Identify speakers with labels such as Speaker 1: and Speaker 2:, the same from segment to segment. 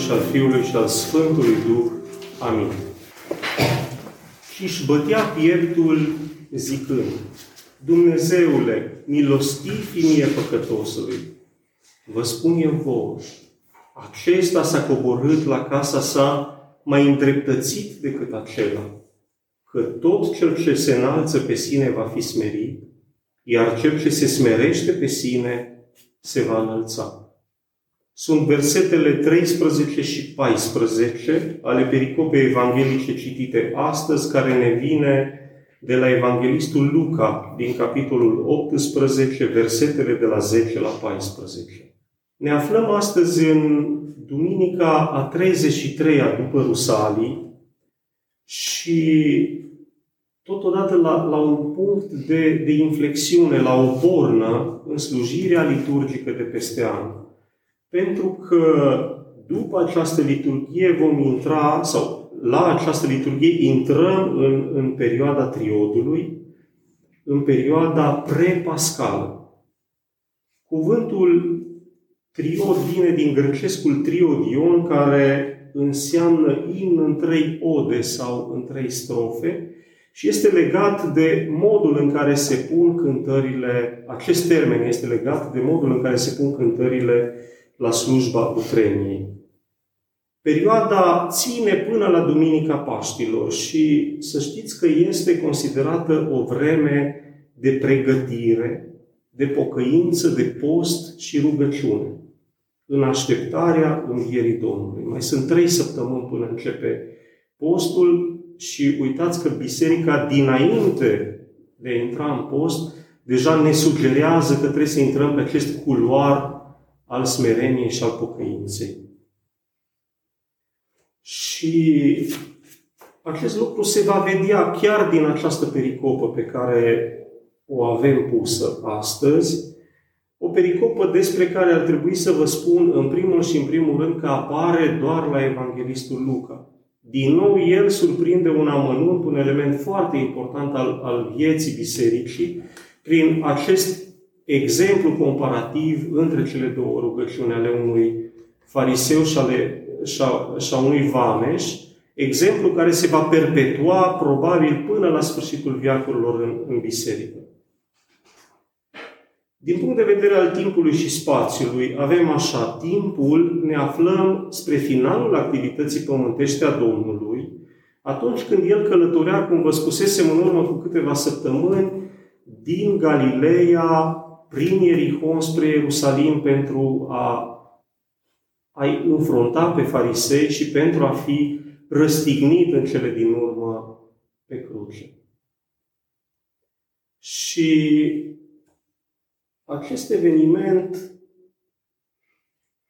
Speaker 1: Tatălui și al Fiului și al Sfântului Duh. Amin. Și își bătea pieptul zicând, Dumnezeule, milostiv fi mie păcătosului. Vă spun eu vouă, acesta s-a coborât la casa sa mai îndreptățit decât acela, că tot cel ce se înalță pe sine va fi smerit, iar cel ce se smerește pe sine se va înălța sunt versetele 13 și 14 ale pericopei evanghelice citite astăzi, care ne vine de la Evanghelistul Luca, din capitolul 18, versetele de la 10 la 14. Ne aflăm astăzi în Duminica a 33-a după Rusalii și totodată la, la un punct de, de inflexiune, la o bornă în slujirea liturgică de peste an. Pentru că după această liturghie vom intra, sau la această liturghie intrăm în, în perioada triodului, în perioada pre-pascală. Cuvântul triod vine din grecescul triodion, care înseamnă in în trei ode sau în trei strofe și este legat de modul în care se pun cântările, acest termen este legat de modul în care se pun cântările la slujba Ucreniei. Perioada ține până la Duminica Paștilor și să știți că este considerată o vreme de pregătire, de pocăință, de post și rugăciune în așteptarea învierii Domnului. Mai sunt trei săptămâni până începe postul și uitați că biserica dinainte de a intra în post deja ne sugerează că trebuie să intrăm pe acest culoar al smereniei și al pocăinței. Și acest lucru se va vedea chiar din această pericopă pe care o avem pusă astăzi, o pericopă despre care ar trebui să vă spun în primul și în primul rând că apare doar la Evanghelistul Luca. Din nou, el surprinde un amănunt, un element foarte important al, al vieții bisericii, prin acest exemplu comparativ între cele două rugăciuni ale unui fariseu și, ale, și, a, și a unui vameș, exemplu care se va perpetua probabil până la sfârșitul viacurilor în, în biserică. Din punct de vedere al timpului și spațiului, avem așa, timpul ne aflăm spre finalul activității pământești a Domnului, atunci când El călătorea, cum vă spusesem în urmă cu câteva săptămâni, din Galileea prin Ierihon spre Ierusalim pentru a, a înfrunta pe farisei și pentru a fi răstignit în cele din urmă pe cruce. Și acest eveniment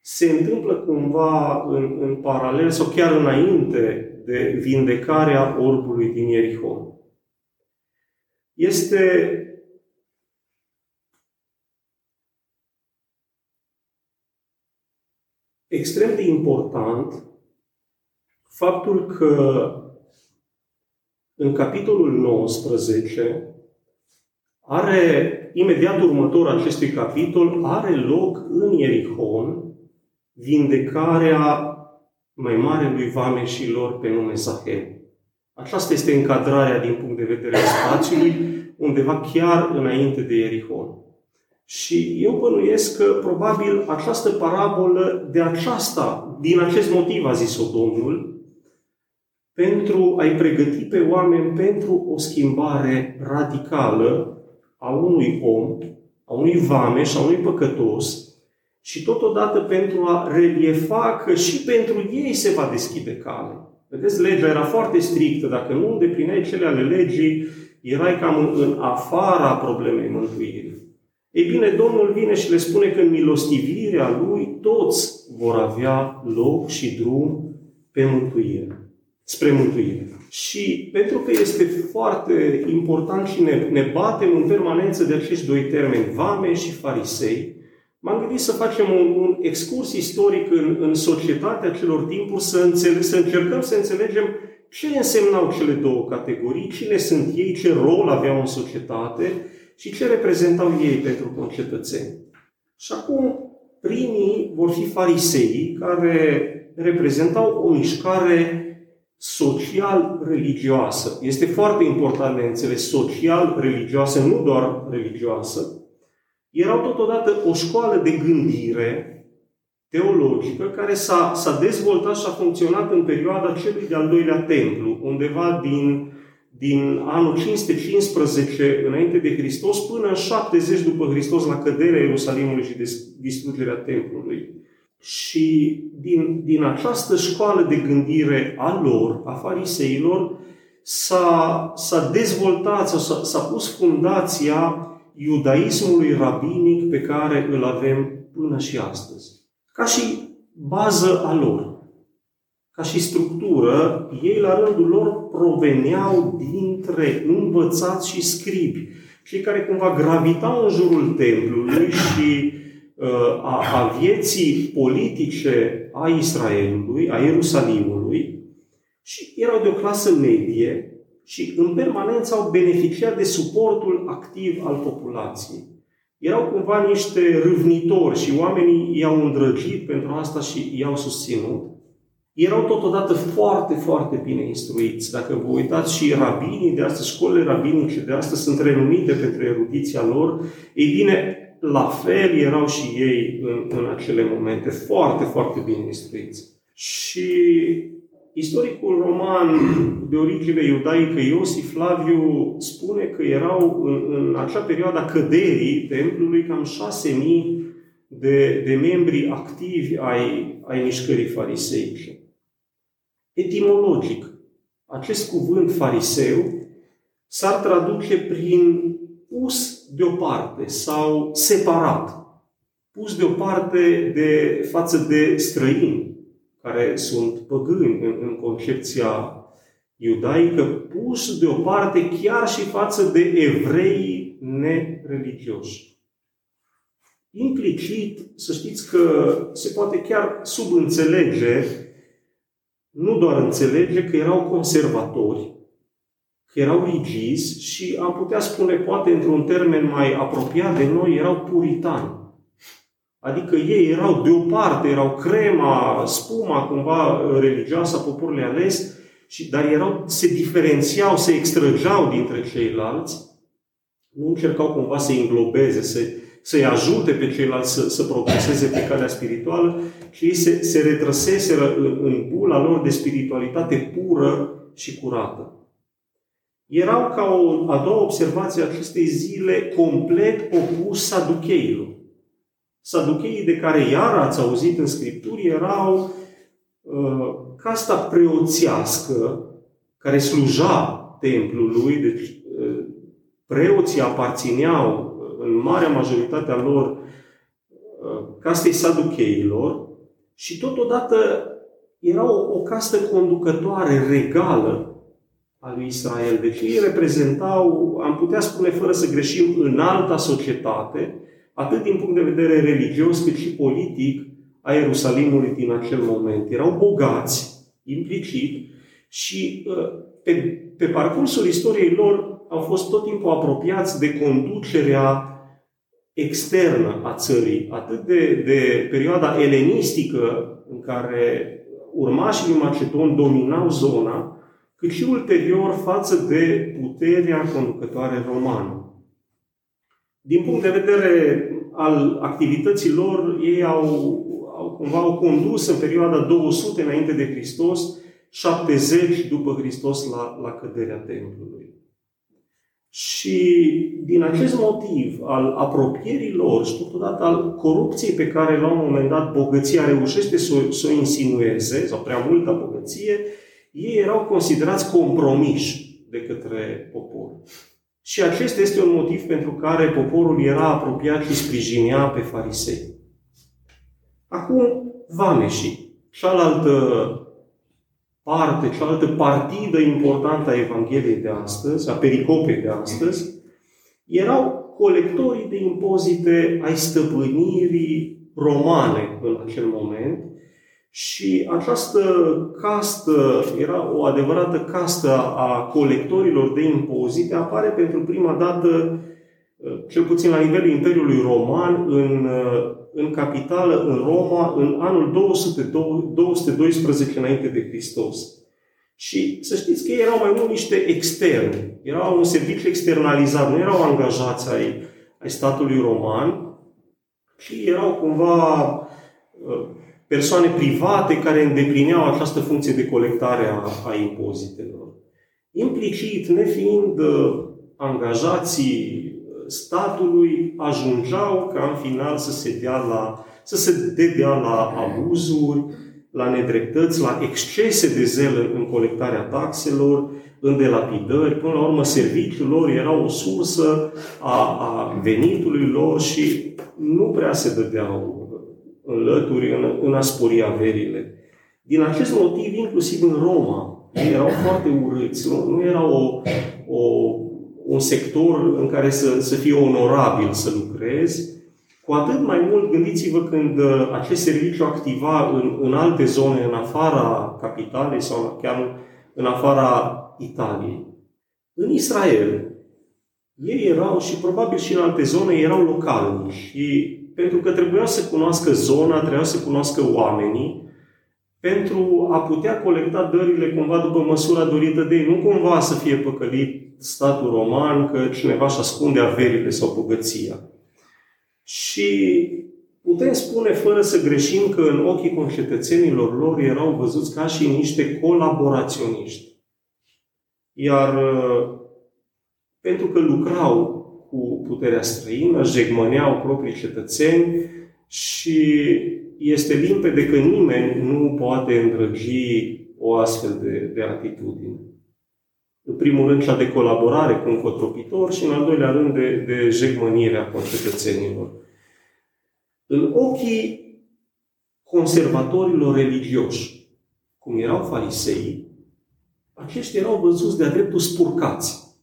Speaker 1: se întâmplă cumva în, în paralel sau chiar înainte de vindecarea orbului din Ierihon. Este extrem de important faptul că în capitolul 19 are, imediat următor acestui capitol, are loc în Ierihon vindecarea mai marelui vameșilor pe nume Zahel. Aceasta este încadrarea din punct de vedere spațiului, undeva chiar înainte de Ierihon. Și eu bănuiesc că probabil această parabolă de aceasta, din acest motiv a zis-o Domnul, pentru a-i pregăti pe oameni pentru o schimbare radicală a unui om, a unui vame și a unui păcătos, și totodată pentru a reliefa că și pentru ei se va deschide cale. Vedeți, legea era foarte strictă. Dacă nu îndeplineai cele ale legii, erai cam în afara problemei mântuirii. Ei bine, Domnul vine și le spune că în milostivirea Lui toți vor avea loc și drum pe mântuire, spre mântuire. Și pentru că este foarte important și ne, ne batem în permanență de acești doi termeni, vame și farisei, m-am gândit să facem un, un excurs istoric în, în societatea celor timpuri, să, înțele, să încercăm să înțelegem ce însemnau cele două categorii, cine sunt ei, ce rol aveau în societate și ce reprezentau ei pentru concetățeni. Și acum, primii vor fi fariseii care reprezentau o mișcare social-religioasă. Este foarte important de înțeles social-religioasă, nu doar religioasă. Erau totodată o școală de gândire teologică care s-a, s-a dezvoltat și a funcționat în perioada celui de-al doilea templu, undeva din, din anul 515 înainte de Hristos până în 70 după Hristos la căderea Ierusalimului și distrugerea templului. Și din, din această școală de gândire a lor, a fariseilor, s-a, s-a dezvoltat sau s-a, s-a pus fundația iudaismului rabinic pe care îl avem până și astăzi. Ca și bază a lor, ca și structură, ei la rândul lor proveneau dintre învățați și scribi, cei care cumva gravitau în jurul templului și uh, a, a vieții politice a Israelului, a Ierusalimului, și erau de o clasă medie și în permanență au beneficiat de suportul activ al populației erau cumva niște râvnitori și oamenii i-au îndrăgit pentru asta și i-au susținut. Erau totodată foarte, foarte bine instruiți. Dacă vă uitați și rabinii de astăzi, școlile rabinice de astăzi sunt renumite pentru erudiția lor, ei bine, la fel erau și ei în, în acele momente, foarte, foarte bine instruiți. Și Istoricul roman de origine iudaică Iosif Flaviu spune că erau în, în acea perioadă a căderii templului cam șase mii de, de membri activi ai, ai mișcării fariseice. Etimologic, acest cuvânt fariseu s-ar traduce prin pus deoparte sau separat, pus deoparte de față de străini, care sunt păgâni în, în concepția iudaică, pus deoparte chiar și față de evrei nereligioși. Implicit, să știți că se poate chiar subînțelege, nu doar înțelege că erau conservatori, că erau rigizi și am putea spune, poate într-un termen mai apropiat de noi, erau puritani. Adică ei erau de o parte, erau crema, spuma cumva religioasă a poporului ales, și, dar erau, se diferențiau, se extrăgeau dintre ceilalți, nu încercau cumva să înglobeze, să, să-i ajute pe ceilalți să, să progreseze pe calea spirituală, ci ei se, se retrăseseră în, în bula lor de spiritualitate pură și curată. Erau ca o a doua observație acestei zile complet opus saducheilor. Saducheii de care iar ați auzit în Scripturi erau uh, casta preoțească care sluja templului, deci uh, preoții aparțineau uh, în marea majoritate a lor uh, castei saducheilor și totodată era o, o castă conducătoare regală a lui Israel. Deci ei reprezentau, am putea spune fără să greșim, în alta societate, atât din punct de vedere religios, cât și politic, a Ierusalimului din acel moment. Erau bogați, implicit, și uh, pe, pe parcursul istoriei lor au fost tot timpul apropiați de conducerea externă a țării, atât de, de perioada elenistică în care urmașii lui Macedon dominau zona, cât și ulterior față de puterea conducătoare romană. Din punct de vedere al activității lor, ei au, au cumva au condus în perioada 200 înainte de Hristos, 70 după Hristos la, la căderea templului. Și din acest motiv al apropierii lor și totodată al corupției pe care la un moment dat bogăția reușește să, să o insinueze, sau prea multă bogăție, ei erau considerați compromiși de către popor. Și acesta este un motiv pentru care poporul era apropiat și sprijinea pe farisei. Acum, vameșii, cealaltă parte, cealaltă partidă importantă a Evangheliei de astăzi, a pericopei de astăzi, erau colectorii de impozite ai stăpânirii romane în acel moment, și această castă era o adevărată castă a colectorilor de impozite, apare pentru prima dată uh, cel puțin la nivelul Imperiului Roman, în, în capitală, în Roma, în anul 200, 212 înainte de Hristos. Și să știți că ei erau mai mult niște externi. Erau un serviciu externalizat, nu erau angajați ai, ai statului roman, ci erau cumva uh, persoane private care îndeplineau această funcție de colectare a, a impozitelor. Implicit, nefiind uh, angajații statului, ajungeau ca în final să se dea la, să se dedea la abuzuri, la nedreptăți, la excese de zel în colectarea taxelor, în delapidări. Până la urmă, serviciul lor era o sursă a, a venitului lor și nu prea se dădeau înlături în, în a spori averile. Din acest motiv, inclusiv în Roma, ei erau foarte urâți. Nu, nu era o, o, un sector în care să, să fie onorabil să lucrezi, cu atât mai mult, gândiți-vă când uh, acest serviciu activa în, în alte zone, în afara capitalei sau chiar în afara Italiei. În Israel, ei erau și probabil și în alte zone erau localni și pentru că trebuia să cunoască zona, trebuia să cunoască oamenii, pentru a putea colecta dările cumva după măsura dorită de ei. Nu cumva să fie păcălit statul roman că cineva își ascunde averile sau bogăția. Și putem spune fără să greșim că în ochii concetățenilor lor erau văzuți ca și niște colaboraționiști. Iar uh, pentru că lucrau cu puterea străină, jegmăneau proprii cetățeni și este limpede că nimeni nu poate îndrăgi o astfel de, de atitudine. În primul rând, cea de colaborare cu un cotropitor și, în al doilea rând, de, de jegmănire a concetățenilor. În ochii conservatorilor religioși, cum erau farisei, aceștia erau văzuți de-a dreptul spurcați.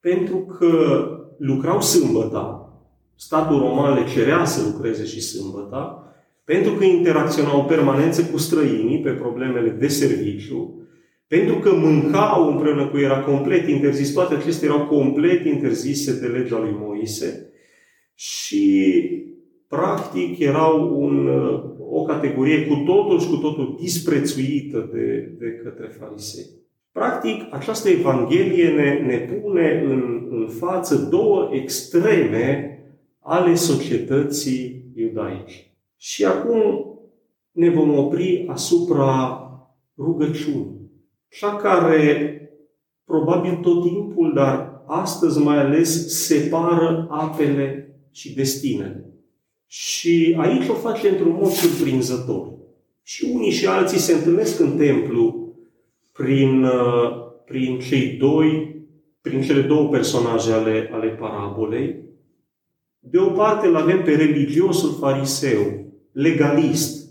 Speaker 1: Pentru că lucrau sâmbăta, statul roman le cerea să lucreze și sâmbăta, pentru că interacționau permanență cu străinii pe problemele de serviciu, pentru că mâncau împreună cu ei, era complet interzis, toate acestea erau complet interzise de legea lui Moise și practic erau un, o categorie cu totul și cu totul disprețuită de, de către farisei. Practic, această Evanghelie ne, ne pune în, în față două extreme ale societății iudaice. Și acum ne vom opri asupra rugăciunii. Cea care probabil tot timpul, dar astăzi mai ales, separă apele și destinele. Și aici o face într-un mod surprinzător. Și unii și alții se întâlnesc în templu prin, uh, prin cei doi, prin cele două personaje ale, ale parabolei. De o parte îl avem pe religiosul fariseu, legalist.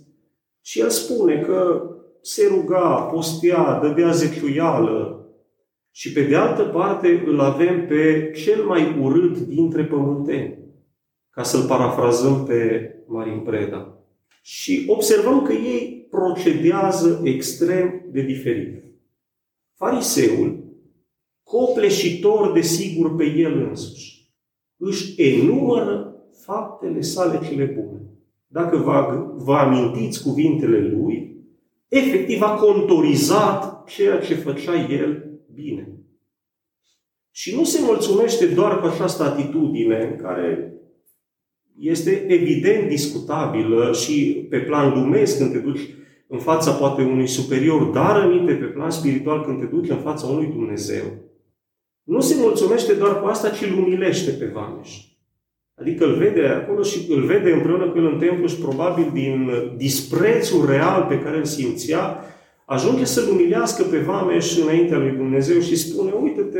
Speaker 1: Și el spune că se ruga, postea, dădea zeciuială. Și pe de altă parte îl avem pe cel mai urât dintre pământeni, ca să-l parafrazăm pe Marin Preda. Și observăm că ei procedează extrem de diferit. Fariseul, copleșitor de sigur pe el însuși, își enumără faptele sale cele bune. Dacă vă, vă amintiți cuvintele lui, efectiv a contorizat ceea ce făcea el bine. Și nu se mulțumește doar cu această atitudine care este evident discutabilă și pe plan lumesc când te duci în fața poate unui superior, dar aminte pe plan spiritual când te duci în fața unui Dumnezeu. Nu se mulțumește doar cu asta, ci îl umilește pe Vameș. Adică îl vede acolo și îl vede împreună cu el în templu și probabil din disprețul real pe care îl simțea, ajunge să-l umilească pe Vameș înaintea lui Dumnezeu și spune, uite-te,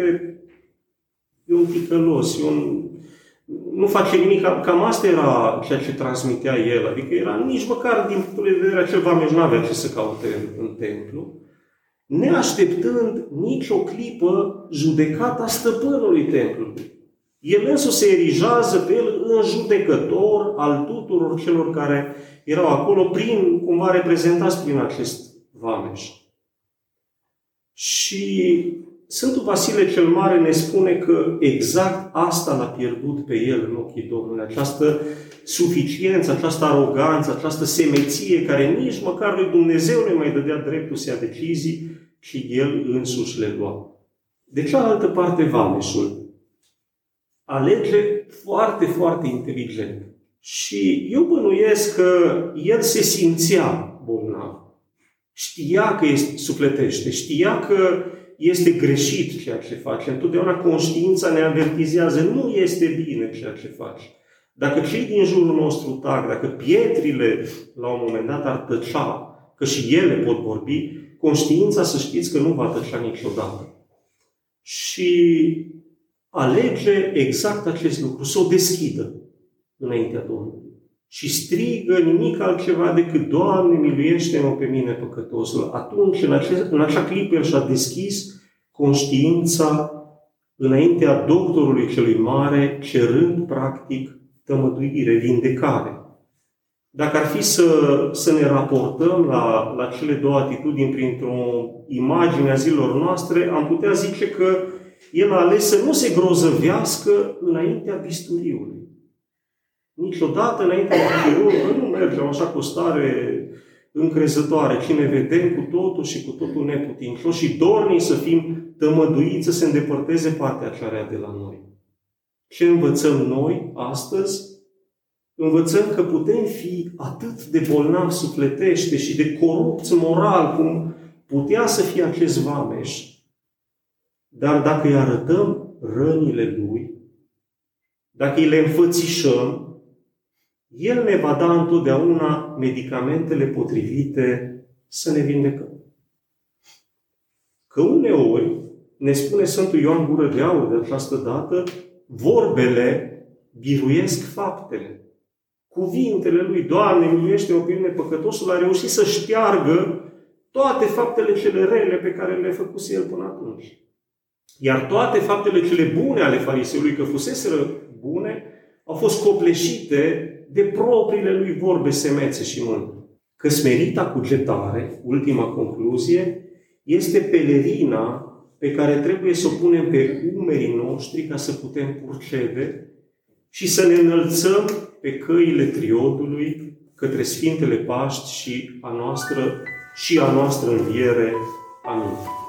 Speaker 1: e un ticălos, e un nu face nimic. Cam asta era ceea ce transmitea el. Adică era nici măcar din punctul de vedere acel vameș nu avea ce să caute în, în templu, neașteptând nicio clipă judecata stăpânului templului. El însuși se erigează pe el în judecător al tuturor celor care erau acolo, prin, cumva reprezentați prin acest vameș. Și Sfântul Vasile cel Mare ne spune că exact asta l-a pierdut pe el în ochii Domnului, această suficiență, această aroganță, această semeție care nici măcar lui Dumnezeu nu mai dădea dreptul să ia decizii, ci el însuși le lua. De cealaltă parte, Vameșul alege foarte, foarte inteligent. Și eu bănuiesc că el se simțea bolnav. Știa că este, sufletește, știa că este greșit ceea ce face. Întotdeauna conștiința ne avertizează, nu este bine ceea ce faci. Dacă cei din jurul nostru tac, dacă pietrile la un moment dat ar tăcea, că și ele pot vorbi, conștiința să știți că nu va tăcea niciodată. Și alege exact acest lucru, să o deschidă înaintea Domnului. Și strigă nimic altceva decât, Doamne, miluiește-mă pe mine păcătosul. Atunci, în, acea, în acea clipă, el și-a deschis conștiința înaintea doctorului celui mare, cerând, practic, tămăduire, vindecare. Dacă ar fi să, să ne raportăm la, la cele două atitudini printr-o imagine a zilor noastre, am putea zice că el a ales să nu se grozăvească înaintea bisturiului. Niciodată înaintea bisturiului nu mergem așa cu stare încrezătoare, ci ne vedem cu totul și cu totul neputincioși și dorni să fim tămăduiți să se îndepărteze partea cea de la noi. Ce învățăm noi astăzi? Învățăm că putem fi atât de bolnavi sufletește și de corupți moral cum putea să fie acest vameș, dar dacă îi arătăm rănile lui, dacă îi le înfățișăm, el ne va da întotdeauna medicamentele potrivite să ne vindecăm. Că uneori, ne spune Sfântul Ioan Gură de Aur de această dată, vorbele biruiesc faptele. Cuvintele lui, Doamne, miluiește-mă pe mine păcătosul, a reușit să șteargă toate faptele cele rele pe care le-a făcut el până atunci. Iar toate faptele cele bune ale fariseului, că fuseseră bune, au fost copleșite de propriile lui vorbe semețe și mânt. Că smerita cugetare, ultima concluzie, este pelerina pe care trebuie să o punem pe umerii noștri ca să putem purcede și să ne înălțăm pe căile triodului către Sfintele Paști și a noastră și a noastră înviere. Amin.